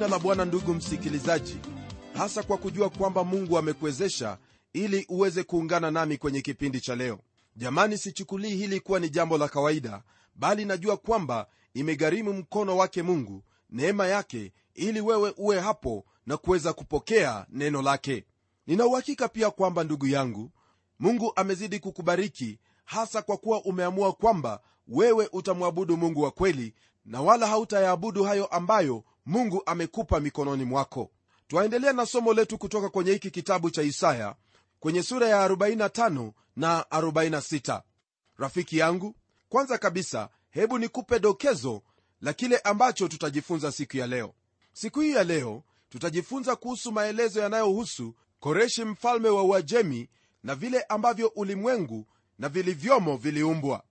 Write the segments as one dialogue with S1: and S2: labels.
S1: jina la bwana ndugu msikilizaji hasa kwa kujua kwamba mungu amekuwezesha ili uweze kuungana nami kwenye kipindi cha leo. Jamani sichukulii hili kuwa ni jambo la kawaida bali najua kwamba imegharimu mkono wake mungu neema yake ili wewe uwe hapo na kuweza kupokea neno lake. Ninauhakika pia kwamba ndugu yangu mungu amezidi kukubariki hasa kwa kuwa umeamua kwamba wewe utamwabudu mungu wa kweli na wala hautayaabudu hayo ambayo mungu amekupa mikononi mwako. Twaendelea na somo letu kutoka kwenye hiki kitabu cha isaya kwenye sura ya 45 na 46 rafiki yangu kwanza kabisa hebu nikupe dokezo la kile ambacho tutajifunza siku ya leo. Siku hii ya leo tutajifunza kuhusu maelezo yanayohusu koreshi mfalme wa uajemi na vile ambavyo ulimwengu na vilivyomo viliumbwa.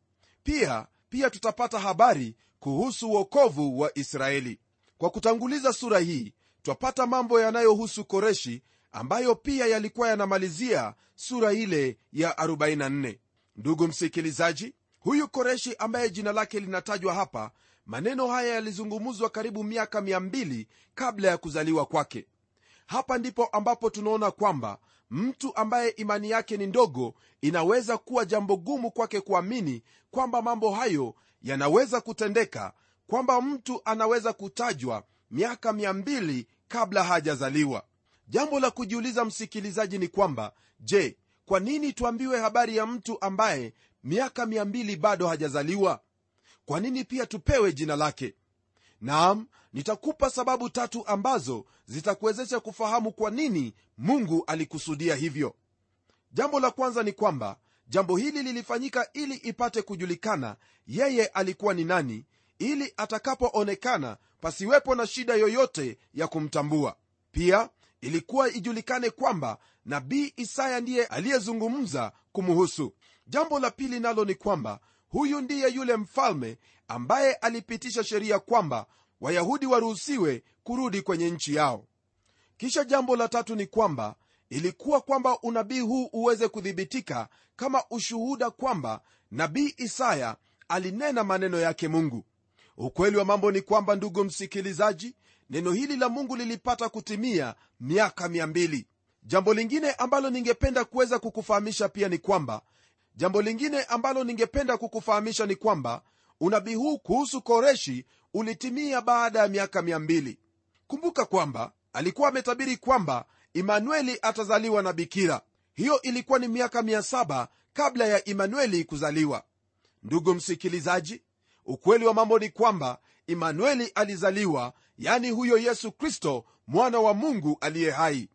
S1: Pia pia tutapata habari kuhusu uokovu wa israeli kwa kutanguliza sura hii twapata mambo yanayohusu koreshi ambayo pia yalikuwa yanamalizia sura ile ya 44 ndugu msikilizaji huyu koreshi ambaye jina lake linatajwa hapa maneno haya yalizungumzwa karibu miaka 200 kabla ya kuzaliwa kwake. Hapa ndipo ambapo tunaona kwamba mtu ambaye imani yake ni ndogo inaweza kuwa jambo gumu kwake kuamini kwamba mambo hayo yanaweza kutendeka kwamba mtu anaweza kutajwa miaka 200 kabla hajazaliwa. Jambo la kujiuliza msikilizaji ni kwamba je kwa nini tuambiwe habari ya mtu ambaye miaka 200 bado hajazaliwa? Kwa nini pia tupewe jina lake? Naam nitakupa sababu tatu ambazo zitakuwezesha kufahamu kwa nini mungu alikusudia hivyo. Jambo la kwanza ni kwamba jambo hili lilifanyika ili ipate kujulikana yeye alikuwa ni nani ili atakapoonekana pasiwepo na shida yoyote ya kumtambua. Pia ilikuwa ijulikane kwamba nabii isaya ndiye aliyezungumza kumuhusu. Jambo la pili nalo ni kwamba huyu ndiye yule mfalme ambaye alipitisha sheria kwamba wayahudi waruhusiwe kurudi kwenye nchi yao. Kisha jambo la tatu ni kwamba ilikuwa kwamba unabii huu uweze kuthibitika kama ushuhuda kwamba nabii isaya alinena maneno yake mungu ukweli wa mambo ni kwamba ndugu msikilizaji neno hili la mungu lilipata kutimia miaka 200 jambo lingine ambalo ningependa kuweza kukufahamisha pia ni kwamba jambo lingine ambalo ningependa kukufahamisha ni kwamba unabii huu kuhusu koreshi ulitimia baada ya miaka 200 kumbuka kwamba alikuwa ametabiri kwamba imanueli atazaliwa na bikira. Hiyo ilikuwa ni miaka 700 kabla ya imanueli kuzaliwa. Ndugu msikilizaji ukweli wa mambo ni kwamba imanueli alizaliwa yani huyo yesu kristo mwana wa mungu aliye hai.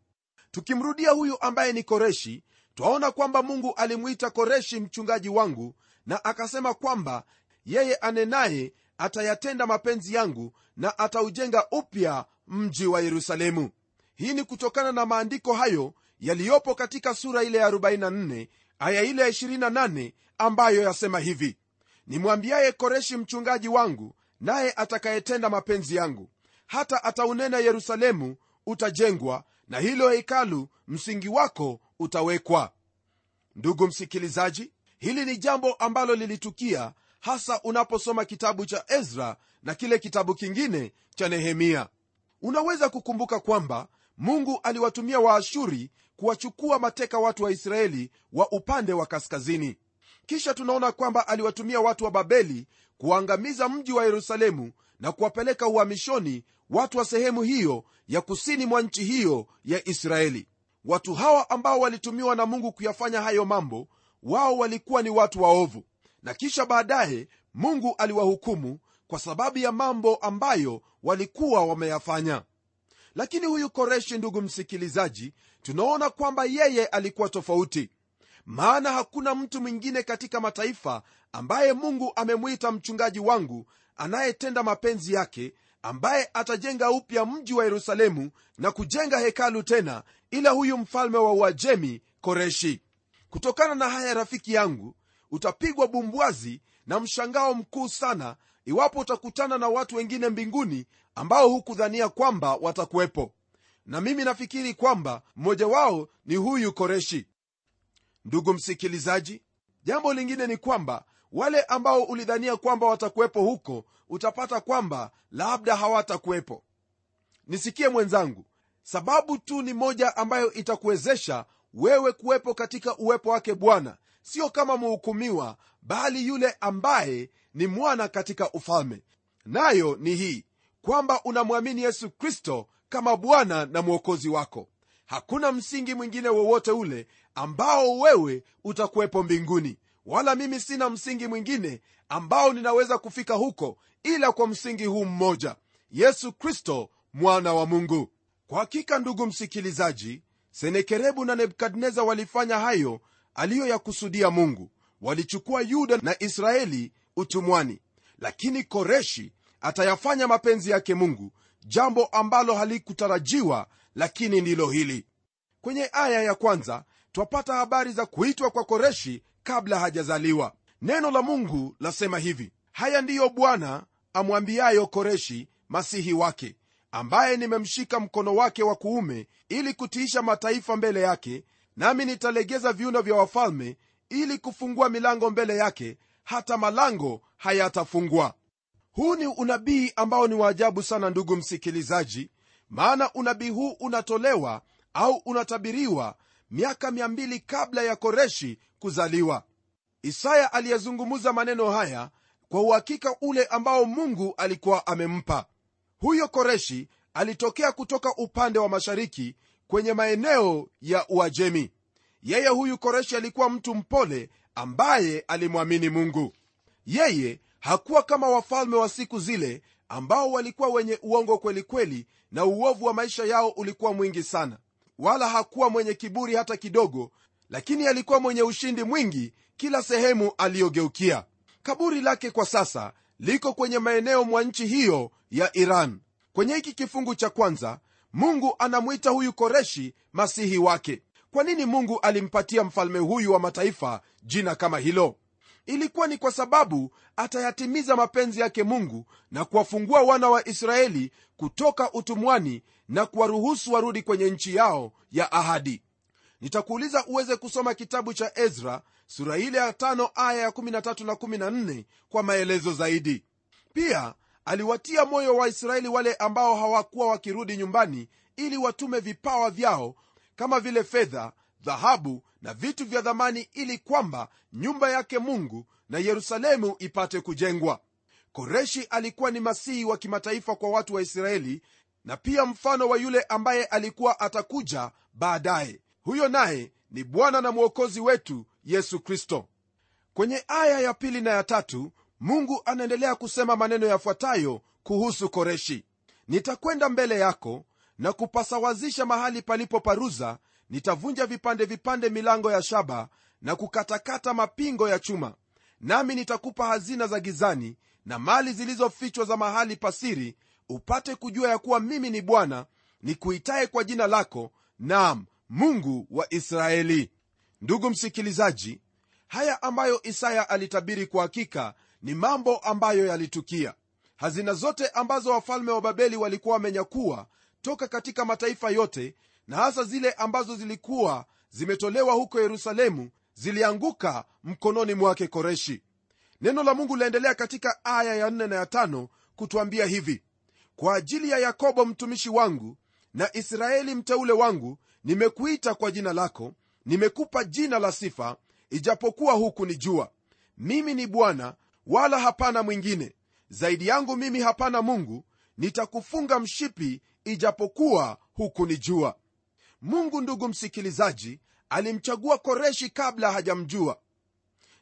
S1: Tukimrudia huyu ambaye ni koreshi twaona kwamba mungu alimwita koreshi mchungaji wangu na akasema kwamba yeye anenaye atayatenda mapenzi yangu na ataujenga upya mji wa yerusalemu. Hii ni kutokana na maandiko hayo yaliyopo katika sura ile ya 44 aya ile ya 28 ambayo yasema hivi nimwambiaye koreshi mchungaji wangu naye atakayetenda mapenzi yangu. Hata ataunena yerusalemu utajengwa na hilo hekalu msingi wako utawekwa. Ndugu msikilizaji hili ni jambo ambalo lilitukia hasa unaposoma kitabu cha ezra na kile kitabu kingine cha nehemia. Unaweza kukumbuka kwamba mungu aliwatumia waashuri kuwachukua mateka watu wa israeli wa upande wa kaskazini kisha tunaona kwamba aliwatumia watu wa babeli kuwaangamiza mji wa yerusalemu na kuwapeleka uhamishoni watu wa sehemu hiyo ya kusini mwa nchi hiyo ya israeli. Watu hawa ambao walitumiwa na mungu kuyafanya hayo mambo wao walikuwa ni watu waovu. Na kisha baadaye mungu aliwahukumu kwa sababu ya mambo ambayo walikuwa wameyafanya. Lakini huyu koreshi ndugu msikilizaji tunaona kwamba yeye alikuwa tofauti maana hakuna mtu mwingine katika mataifa ambaye mungu amemwita mchungaji wangu anayetenda mapenzi yake ambaye atajenga upya mji wa yerusalemu na kujenga hekalu tena ila huyu mfalme wa uajemi koreshi. Kutokana na haya rafiki yangu utapigwa bumbwazi na mshangao mkuu sana iwapo utakutana na watu wengine mbinguni ambao hukudhania kwamba watakuwepo. Na mimi nafikiri kwamba mmoja wao ni huyu koreshi ndugu msikilizaji jambo lingine ni kwamba wale ambao ulidhania kwamba watakuwepo huko utapata kwamba labda hawatakuwepo. Nisikie mwenzangu sababu tu ni moja ambayo itakuwezesha wewe kuwepo katika uwepo wake bwana. Sio kama mhukumiwa bali yule ambaye ni mwana katika ufalme. Nayo ni hii kwamba unamwamini yesu kristo kama bwana na mwokozi wako hakuna msingi mwingine wowote ule ambao wewe utakuwepo mbinguni wala mimi sina msingi mwingine ambao ninaweza kufika huko ila kwa msingi huu mmoja yesu kristo mwana wa mungu. Kwa hakika ndugu msikilizaji senekerebu na nebukadneza walifanya hayo aliyoyakusudia mungu. Walichukua yuda na israeli utumwani lakini koreshi atayafanya mapenzi yake mungu jambo ambalo halikutarajiwa lakini ndilo hili. Kwenye aya ya kwanza twapata habari za kuitwa kwa koreshi kabla hajazaliwa. Neno la mungu lasema hivi haya ndiyo bwana amwambiayo koreshi masihi wake ambaye nimemshika mkono wake wa kuume ili kutiisha mataifa mbele yake nami nitalegeza viuno vya wafalme ili kufungua milango mbele yake hata malango hayatafungwa. Huu ni unabii ambao ni waajabu sana ndugu msikilizaji maana unabii huu unatolewa au unatabiriwa miaka 200 kabla ya koreshi kuzaliwa. Isaya aliyezungumza maneno haya kwa uhakika ule ambao mungu alikuwa amempa. Huyo koreshi alitokea kutoka upande wa mashariki kwenye maeneo ya uajemi. Yeye huyu koreshi alikuwa mtu mpole ambaye alimwamini mungu. Yeye hakuwa kama wafalme wa siku zile ambao walikuwa wenye uongo kwelikweli kweli, na uovu wa maisha yao ulikuwa mwingi sana. Wala hakuwa mwenye kiburi hata kidogo lakini alikuwa mwenye ushindi mwingi kila sehemu aliyogeukia. Kaburi lake kwa sasa liko kwenye maeneo mwa nchi hiyo ya iran. Kwenye hiki kifungu cha kwanza mungu anamwita huyu koreshi masihi wake. Kwa nini mungu alimpatia mfalme huyu wa mataifa jina kama hilo ilikuwa ni kwa sababu atayatimiza mapenzi yake mungu na kuwafungua wana wa israeli kutoka utumwani na kuwaruhusu warudi kwenye nchi yao ya ahadi. Nitakuuliza uweze kusoma kitabu cha ezra sura ile ya tano aya ya 13 na 14 kwa maelezo zaidi. Pia aliwatia moyo waisraeli wale ambao hawakuwa wakirudi nyumbani ili watume vipawa vyao kama vile fedha dhahabu na vitu vya dhamani ili kwamba nyumba yake mungu na yerusalemu ipate kujengwa. Koreshi alikuwa ni masihi wa kimataifa kwa watu wa israeli na pia mfano wa yule ambaye alikuwa atakuja baadaye. Huyo naye ni bwana na mwokozi wetu yesu kristo. Kwenye aya ya pili na ya tatu mungu anaendelea kusema maneno yafuatayo kuhusu koreshi. Nitakwenda mbele yako na kupasawazisha mahali palipo paruza nitavunja vipande vipande milango ya shaba na kukatakata mapingo ya chuma. Nami nitakupa hazina za gizani na mali zilizofichwa za mahali pasiri upate kujua ya kuwa mimi ni bwana nikuitaye kwa jina lako nam mungu wa israeli. Ndugu msikilizaji haya ambayo isaya alitabiri kwa hakika ni mambo ambayo yalitukia. Hazina zote ambazo wafalme wa babeli walikuwa wamenyakuwa toka katika mataifa yote na hasa zile ambazo zilikuwa zimetolewa huko yerusalemu zilianguka mkononi mwake koreshi. Neno la mungu laendelea katika aya ya 4 na ya 5 kutwambia hivi kwa ajili ya yakobo mtumishi wangu na israeli mteule wangu nimekuita kwa jina lako nimekupa jina la sifa ijapokuwa huku ni jua mimi ni bwana wala hapana mwingine. Zaidi yangu mimi hapana mungu. Nitakufunga mshipi ijapokuwa huku ni jua mungu ndugu msikilizaji alimchagua koreshi kabla hajamjua.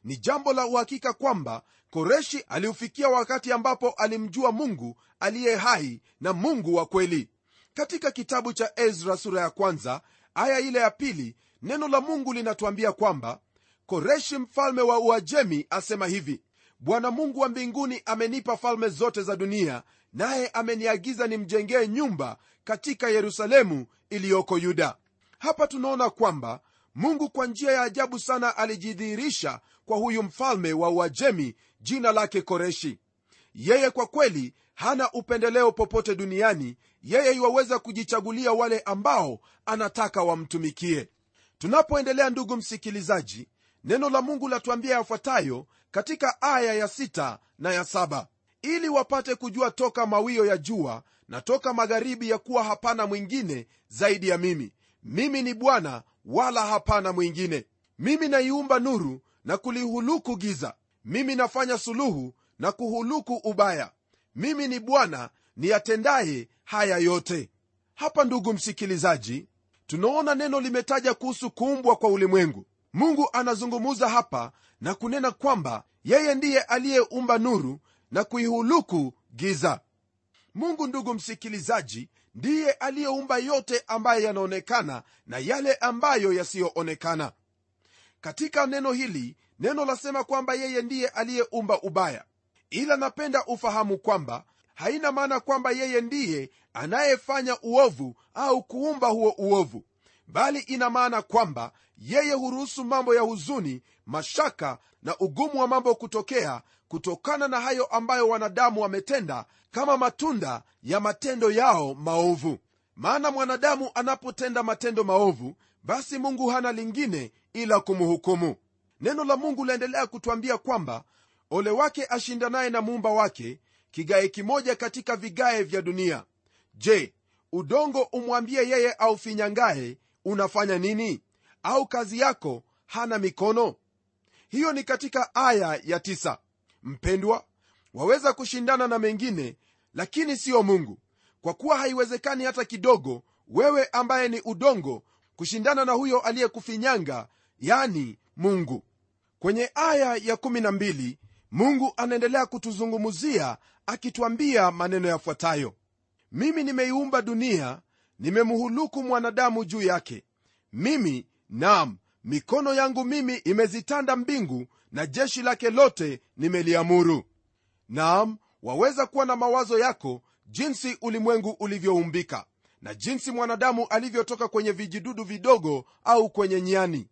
S1: Ni jambo la uhakika kwamba koreshi aliufikia wakati ambapo alimjua mungu aliye hai na mungu wa kweli. Katika kitabu cha ezra sura ya kwanza aya ile ya pili neno la mungu linatuambia kwamba koreshi mfalme wa uajemi asema hivi bwana mungu wa mbinguni amenipa falme zote za dunia naye ameniagiza nimjengee nyumba katika yerusalemu iliyoko yuda. Hapa tunaona kwamba mungu kwa njia ya ajabu sana alijidhihirisha kwa huyu mfalme wa uajemi jina lake koreshi. Yeye kwa kweli hana upendeleo popote duniani yeye iwaweza kujichagulia wale ambao anataka wamtumikie. Tunapoendelea ndugu msikilizaji neno la mungu latuambia yafuatayo katika aya ya sita na ya saba ili wapate kujua toka mawio ya jua na toka magharibi ya kuwa hapana mwingine zaidi ya mimi. Mimi ni bwana wala hapana mwingine. Mimi naiumba nuru na kulihuluku giza. Mimi nafanya suluhu na kuhuluku ubaya. Mimi ni bwana niyatendaye haya yote. Hapa ndugu msikilizaji tunaona neno limetaja kuhusu kuumbwa kwa ulimwengu. Mungu anazungumuza hapa na kunena kwamba yeye ndiye aliyeumba nuru na kuihuluku giza. Mungu ndugu msikilizaji ndiye aliyeumba yote ambayo yanaonekana na yale ambayo yasiyoonekana. Katika neno hili neno lasema kwamba yeye ndiye aliyeumba ubaya. Ila napenda ufahamu kwamba haina maana kwamba yeye ndiye anayefanya uovu au kuumba huo uovu bali ina maana kwamba yeye huruhusu mambo ya huzuni mashaka na ugumu wa mambo kutokea kutokana na hayo ambayo wanadamu wametenda kama matunda ya matendo yao maovu. Maana mwanadamu anapotenda matendo maovu basi mungu hana lingine ila kumhukumu. Neno la mungu laendelea kutwambia kwamba ole wake ashindanaye na muumba wake kigae kimoja katika vigae vya dunia. Je udongo umwambie yeye aufinyangaye unafanya nini? Au kazi yako hana mikono? Hiyo ni katika aya ya tisa. Mpendwa waweza kushindana na mengine lakini siyo mungu. Kwa kuwa haiwezekani hata kidogo wewe ambaye ni udongo kushindana na huyo aliyekufinyanga yani mungu. Kwenye aya ya 12 mungu anaendelea kutuzungumzia akitwambia maneno yafuatayo. Mimi nimeiumba dunia nimemhuluku mwanadamu juu yake. Mimi nam mikono yangu mimi imezitanda mbingu na jeshi lake lote nimeliamuru. Nam waweza kuwa na mawazo yako jinsi ulimwengu ulivyoumbika na jinsi mwanadamu alivyotoka kwenye vijidudu vidogo au kwenye nyani.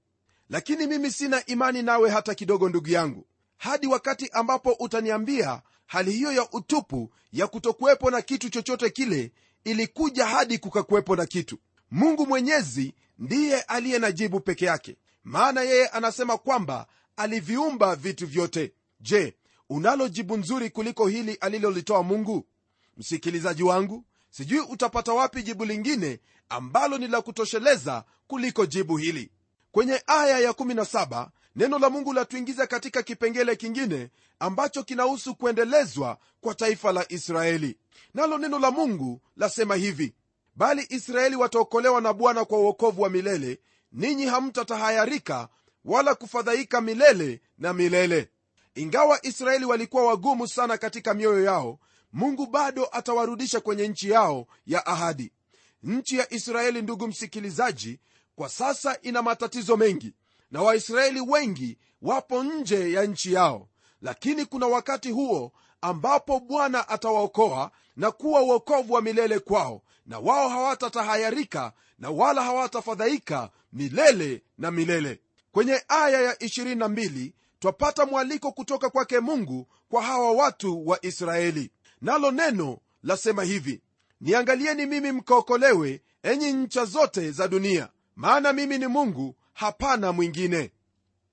S1: Lakini mimi sina imani nawe hata kidogo ndugu yangu. Hadi wakati ambapo utaniambia hali hiyo ya utupu ya kutokuwepo na kitu chochote kile ilikuja hadi kukakuwepo na kitu. Mungu mwenyezi ndiye aliye na jibu peke yake. Maana yeye anasema kwamba aliviumba vitu vyote. Je unalo jibu nzuri kuliko hili alilolitoa mungu? Msikilizaji wangu sijui utapata wapi jibu lingine ambalo ni la kutosheleza kuliko jibu hili. Kwenye aya ya17 neno la mungu latuingiza katika kipengele kingine ambacho kinahusu kuendelezwa kwa taifa la israeli. Nalo neno la mungu lasema hivi bali israeli wataokolewa na bwana kwa uokovu wa milele ninyi hamtatahayarika wala kufadhaika milele na milele. Ingawa israeli walikuwa wagumu sana katika mioyo yao mungu bado atawarudisha kwenye nchi yao ya ahadi. Nchi ya israeli ndugu msikilizaji kwa sasa ina matatizo mengi na waisraeli wengi wapo nje ya nchi yao. Lakini kuna wakati huo ambapo bwana atawaokoa na kuwa uokovu wa milele kwao na wao hawatatahayarika na wala hawatafadhaika milele na milele kwenye aya ya 22 twapata mwaliko kutoka kwake mungu kwa hawa watu wa israeli. Nalo neno lasema hivi niangalieni mimi mkaokolewe enyi ncha zote za dunia maana mimi ni mungu hapana mwingine.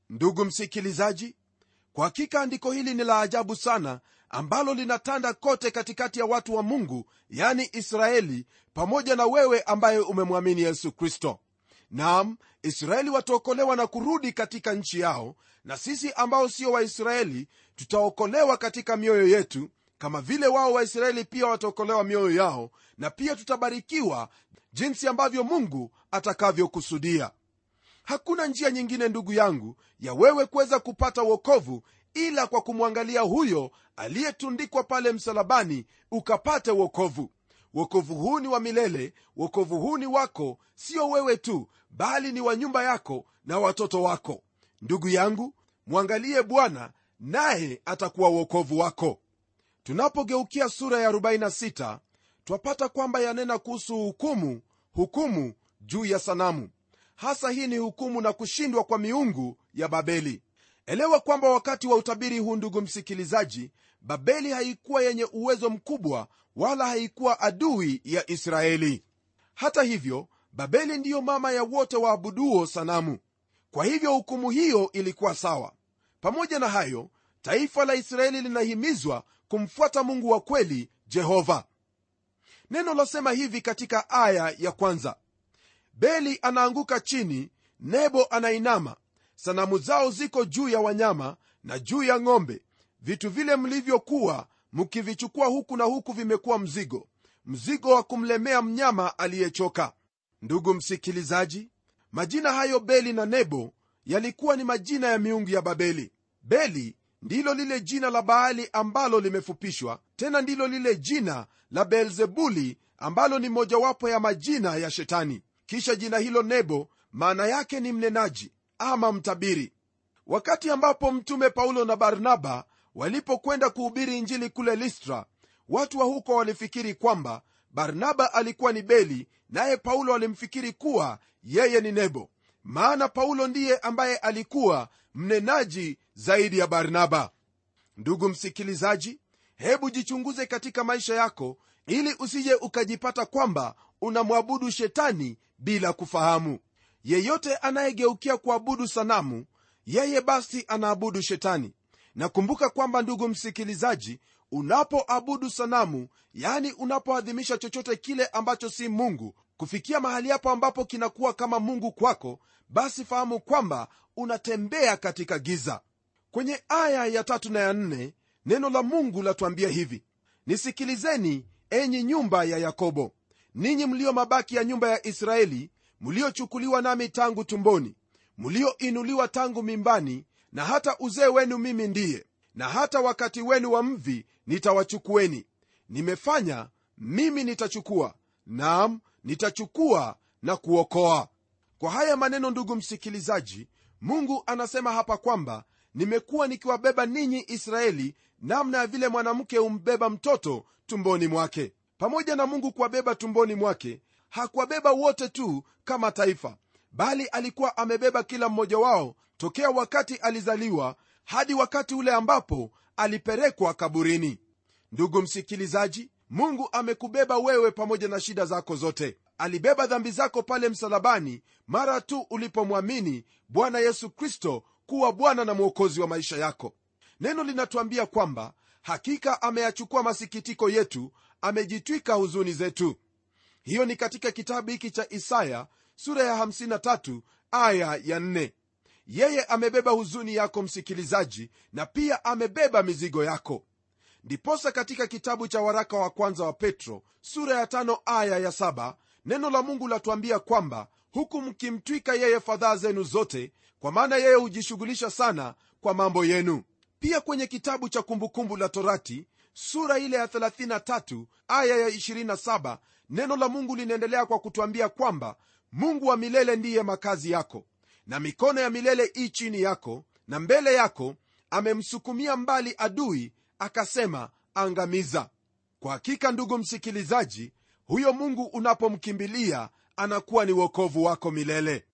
S1: Ndugu msikilizaji kwa hakika andiko hili ni la ajabu sana ambalo linatanda kote katikati ya watu wa mungu yani israeli pamoja na wewe ambaye umemwamini yesu kristo nam israeli wataokolewa na kurudi katika nchi yao na sisi ambao sio waisraeli tutaokolewa katika mioyo yetu kama vile wao waisraeli pia wataokolewa mioyo yao na pia tutabarikiwa jinsi ambavyo mungu atakavyokusudia. Hakuna njia nyingine ndugu yangu ya wewe kuweza kupata uokovu ila kwa kumwangalia huyo aliyetundikwa pale msalabani ukapate uokovu wokovu huu ni wa milele wokovu huu ni wako sio wewe tu bali ni wa nyumba yako na watoto wako. Ndugu yangu mwangalie bwana naye atakuwa uokovu wako. Tunapogeukia sura ya 46 twapata kwamba yanena kuhusu hukumu hukumu juu ya sanamu. Hasa hii ni hukumu na kushindwa kwa miungu ya babeli elewa kwamba wakati wa utabiri huu ndugu msikilizaji babeli haikuwa yenye uwezo mkubwa wala haikuwa adui ya israeli. Hata hivyo babeli ndiyo mama ya wote waabuduo sanamu. Kwa hivyo hukumu hiyo ilikuwa sawa. Pamoja na hayo taifa la israeli linahimizwa kumfuata mungu wa kweli jehova. Neno lasema hivi katika aya ya kwanza. Beli anaanguka chini nebo anainama sanamu zao ziko juu ya wanyama na juu ya ng'ombe. Vitu vile mlivyokuwa mkivichukua huku na huku vimekuwa mzigo. Mzigo wa kumlemea mnyama aliyechoka. Ndugu msikilizaji majina hayo beli na nebo yalikuwa ni majina ya miungu ya babeli. Beli ndilo lile jina la baali ambalo limefupishwa tena ndilo lile jina la beelzebuli ambalo ni mojawapo ya majina ya shetani. Kisha jina hilo nebo maana yake ni mnenaji ama mtabiri. Wakati ambapo mtume paulo na barnaba walipokwenda kuhubiri injili kule listra watu wa huko walifikiri kwamba barnaba alikuwa ni beli naye paulo alimfikiri kuwa yeye ni nebo maana paulo ndiye ambaye alikuwa mnenaji zaidi ya barnaba. Ndugu msikilizaji hebu jichunguze katika maisha yako ili usije ukajipata kwamba unamwabudu shetani bila kufahamu yeyote anayegeukia kuabudu sanamu yeye basi anaabudu shetani. Nakumbuka kwamba ndugu msikilizaji unapoabudu sanamu yani unapoadhimisha chochote kile ambacho si mungu kufikia mahali hapo ambapo kinakuwa kama mungu kwako basi fahamu kwamba unatembea katika giza. Kwenye aya ya tatu na ya nne neno la mungu latuambia hivi. Nisikilizeni enyi nyumba ya yakobo. Ninyi mlio mabaki ya nyumba ya israeli mliochukuliwa nami tangu tumboni mlioinuliwa tangu mimbani na hata uzee wenu mimi ndiye na hata wakati wenu wa mvi nitawachukueni. Nimefanya mimi nitachukua naam nitachukua na kuokoa. Kwa haya maneno ndugu msikilizaji mungu anasema hapa kwamba nimekuwa nikiwabeba ninyi israeli namna ya vile mwanamke humbeba mtoto tumboni mwake. Pamoja na mungu kuwabeba tumboni mwake hakuwabeba wote tu kama taifa bali alikuwa amebeba kila mmoja wao tokea wakati alizaliwa hadi wakati ule ambapo alipelekwa kaburini. Ndugu msikilizaji mungu amekubeba wewe pamoja na shida zako zote. Alibeba dhambi zako pale msalabani mara tu ulipomwamini bwana yesu kristo kuwa bwana na mwokozi wa maisha yako. Neno linatuambia kwamba hakika ameyachukua masikitiko yetu amejitwika huzuni zetu hiyo ni katika kitabu hiki cha isaya sura ya 53 aya ya 4 yeye amebeba huzuni yako msikilizaji na pia amebeba mizigo yako. Ndiposa katika kitabu cha waraka wa kwanza wa petro sura ya tano aya ya saba neno la mungu latuambia kwamba huku mkimtwika yeye fadhaa zenu zote kwa maana yeye hujishughulisha sana kwa mambo yenu. Pia kwenye kitabu cha kumbukumbu la torati sura ile ya 33 aya ya 27 neno la mungu linaendelea kwa kutwambia kwamba mungu wa milele ndiye makazi yako na mikono ya milele i chini yako na mbele yako amemsukumia mbali adui akasema angamiza. Kwa hakika ndugu msikilizaji huyo mungu unapomkimbilia anakuwa ni uokovu wako milele.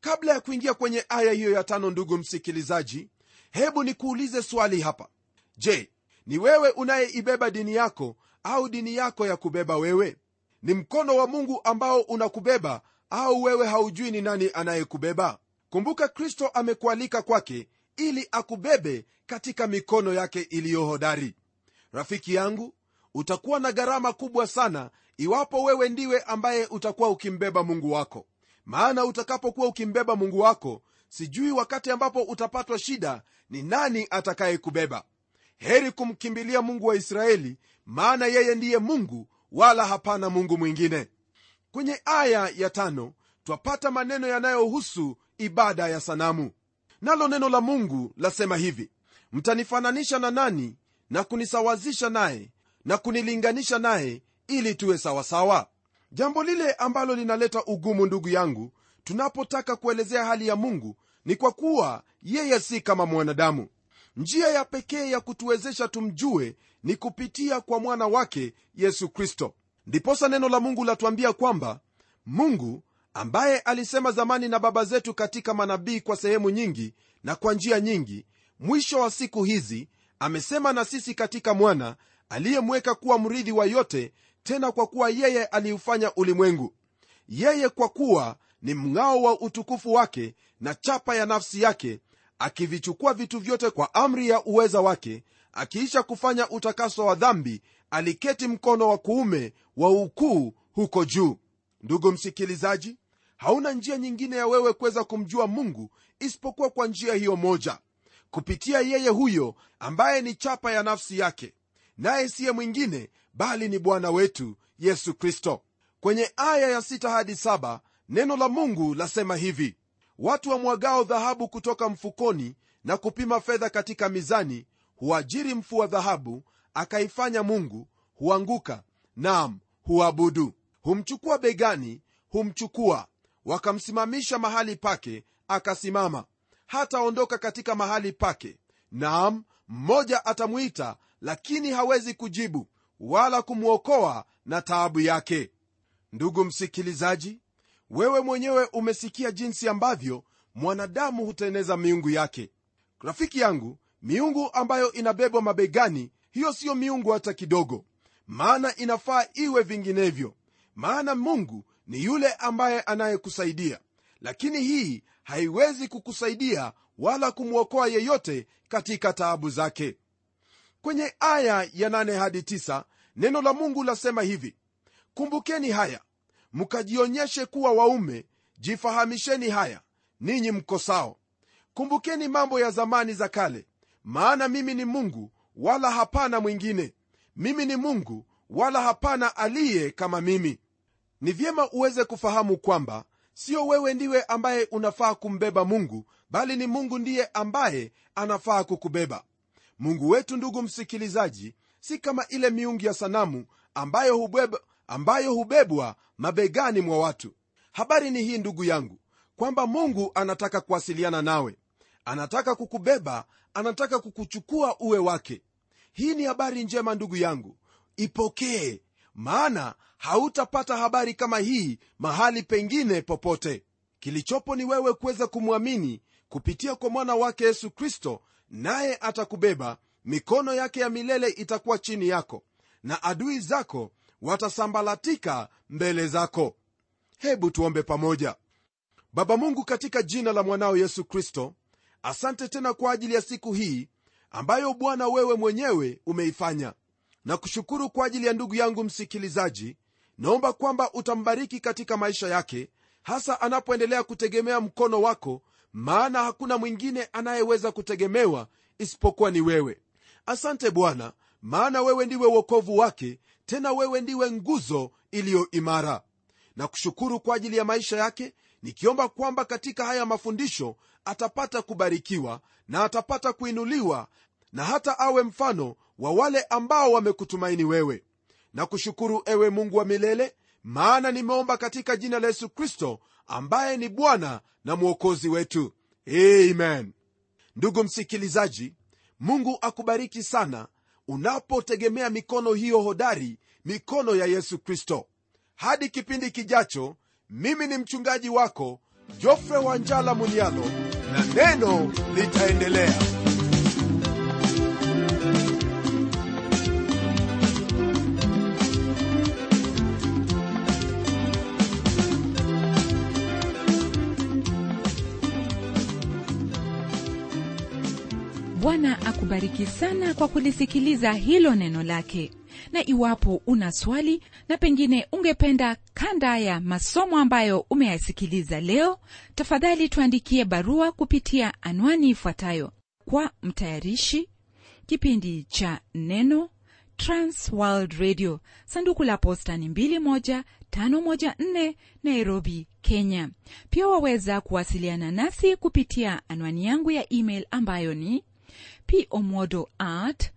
S1: Kabla ya kuingia kwenye aya hiyo ya tano ndugu msikilizaji hebu nikuulize swali hapa. Je ni wewe unayeibeba dini yako au dini yako ya kubeba wewe ni mkono wa mungu ambao unakubeba au wewe haujui ni nani anayekubeba? Kumbuka kristo amekualika kwake ili akubebe katika mikono yake iliyohodari rafiki yangu utakuwa na gharama kubwa sana iwapo wewe ndiwe ambaye utakuwa ukimbeba mungu wako. Maana utakapokuwa ukimbeba mungu wako sijui wakati ambapo utapatwa shida ni nani atakayekubeba. Heri kumkimbilia mungu wa israeli maana yeye ndiye mungu wala hapana mungu mwingine. Kwenye aya ya tano twapata maneno yanayohusu ibada ya sanamu. Nalo neno la mungu lasema hivi mtanifananisha na nani na kunisawazisha naye na kunilinganisha naye ili tuwe sawasawa? Jambo lile ambalo linaleta ugumu ndugu yangu tunapotaka kuelezea hali ya mungu ni kwa kuwa yeye si kama mwanadamu. Njia ya pekee ya kutuwezesha tumjue ni kupitia kwa mwana wake yesu kristo. Ndiposa neno la mungu latuambia kwamba mungu ambaye alisema zamani na baba zetu katika manabii kwa sehemu nyingi na kwa njia nyingi mwisho wa siku hizi amesema na sisi katika mwana aliyemweka kuwa mrithi wa yote tena kwa kuwa yeye aliufanya ulimwengu. Yeye kwa kuwa ni mng'ao wa utukufu wake na chapa ya nafsi yake akivichukua vitu vyote kwa amri ya uweza wake akiisha kufanya utakaso wa dhambi aliketi mkono wa kuume wa ukuu huko juu. Ndugu msikilizaji hauna njia nyingine ya wewe kuweza kumjua mungu isipokuwa kwa njia hiyo moja. Kupitia yeye huyo ambaye ni chapa ya nafsi yake naye siye mwingine bali ni bwana wetu yesu kristo. Kwenye aya ya 6 hadi 7 neno la mungu lasema hivi watu wamwagao dhahabu kutoka mfukoni na kupima fedha katika mizani huajiri mfua dhahabu akaifanya mungu huanguka nam huabudu. Humchukua begani humchukua. Wakamsimamisha mahali pake akasimama. Hataondoka katika mahali pake naam mmoja atamwita lakini hawezi kujibu wala kumwokoa na taabu yake. Ndugu msikilizaji wewe mwenyewe umesikia jinsi ambavyo mwanadamu huteneza miungu yake. Rafiki yangu miungu ambayo inabebwa mabegani hiyo siyo miungu hata kidogo. Maana inafaa iwe vinginevyo. Maana mungu ni yule ambaye anayekusaidia. Lakini hii haiwezi kukusaidia wala kumwokoa yeyote katika taabu zake. Kwenye aya ya 8 hadi 9 neno la mungu lasema hivi. Kumbukeni haya. Mkajionyeshe kuwa waume jifahamisheni haya. Ninyi mkosao. Kumbukeni mambo ya zamani za kale maana mimi ni mungu wala hapana mwingine. Mimi ni mungu wala hapana aliye kama mimi. Ni vyema uweze kufahamu kwamba sio wewe ndiwe ambaye unafaa kumbeba mungu bali ni mungu ndiye ambaye anafaa kukubeba. Mungu wetu ndugu msikilizaji si kama ile miungu ya sanamu ambayo hubeba, ambayo hubebwa mabegani mwa watu. Habari ni hii ndugu yangu kwamba mungu anataka kuwasiliana nawe anataka kukubeba anataka kukuchukua uwe wake. Hii ni habari njema ndugu yangu. Ipokee maana hautapata habari kama hii mahali pengine popote. Kilichopo ni wewe kuweza kumwamini kupitia kwa mwana wake yesu kristo naye atakubeba. Mikono yake ya milele itakuwa chini yako na adui zako watasambalatika mbele zako. Hebu tuombe pamoja. Baba mungu katika jina la mwanao yesu kristo asante tena kwa ajili ya siku hii ambayo bwana wewe mwenyewe umeifanya. Na kushukuru kwa ajili ya ndugu yangu msikilizaji. Naomba kwamba utambariki katika maisha yake hasa anapoendelea kutegemea mkono wako maana hakuna mwingine anayeweza kutegemewa isipokuwa ni wewe. Asante bwana maana wewe ndiwe wokovu wake tena wewe ndiwe nguzo iliyo imara. Na kushukuru kwa ajili ya maisha yake nikiomba kwamba katika haya mafundisho atapata kubarikiwa na atapata kuinuliwa na hata awe mfano wa wale ambao wamekutumaini wewe. Na kushukuru ewe mungu wa milele maana nimeomba katika jina la yesu kristo ambaye ni bwana na mwokozi wetu. Amen. Ndugu msikilizaji mungu akubariki sana unapotegemea mikono hiyo hodari mikono ya yesu kristo. Hadi kipindi kijacho mimi ni mchungaji wako jofre wanjala munialo na neno litaendelea.
S2: Bwana akubariki sana kwa kulisikiliza hilo neno lake na iwapo una swali na pengine ungependa kanda ya masomo ambayo umeyasikiliza leo tafadhali tuandikie barua kupitia anwani ifuatayo. Kwa mtayarishi kipindi cha neno transworld radio sanduku la posta ni 21514 nairobi kenya. Pia waweza kuwasiliana nasi kupitia anwani yangu ya email ambayo ni pomodo at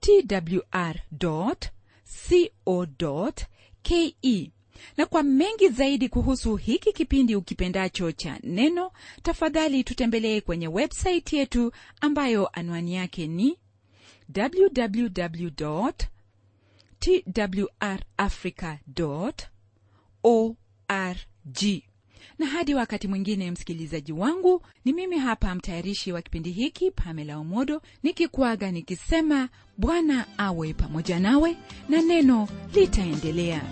S2: twr ke na kwa mengi zaidi kuhusu hiki kipindi ukipendacho cha neno tafadhali tutembelee kwenye websaiti yetu ambayo anwani yake ni www.twrafrica.org. na hadi wakati mwingine msikilizaji wangu ni mimi hapa mtayarishi wa kipindi hiki pamela omodo nikikuaga nikisema bwana awe pamoja nawe na neno litaendelea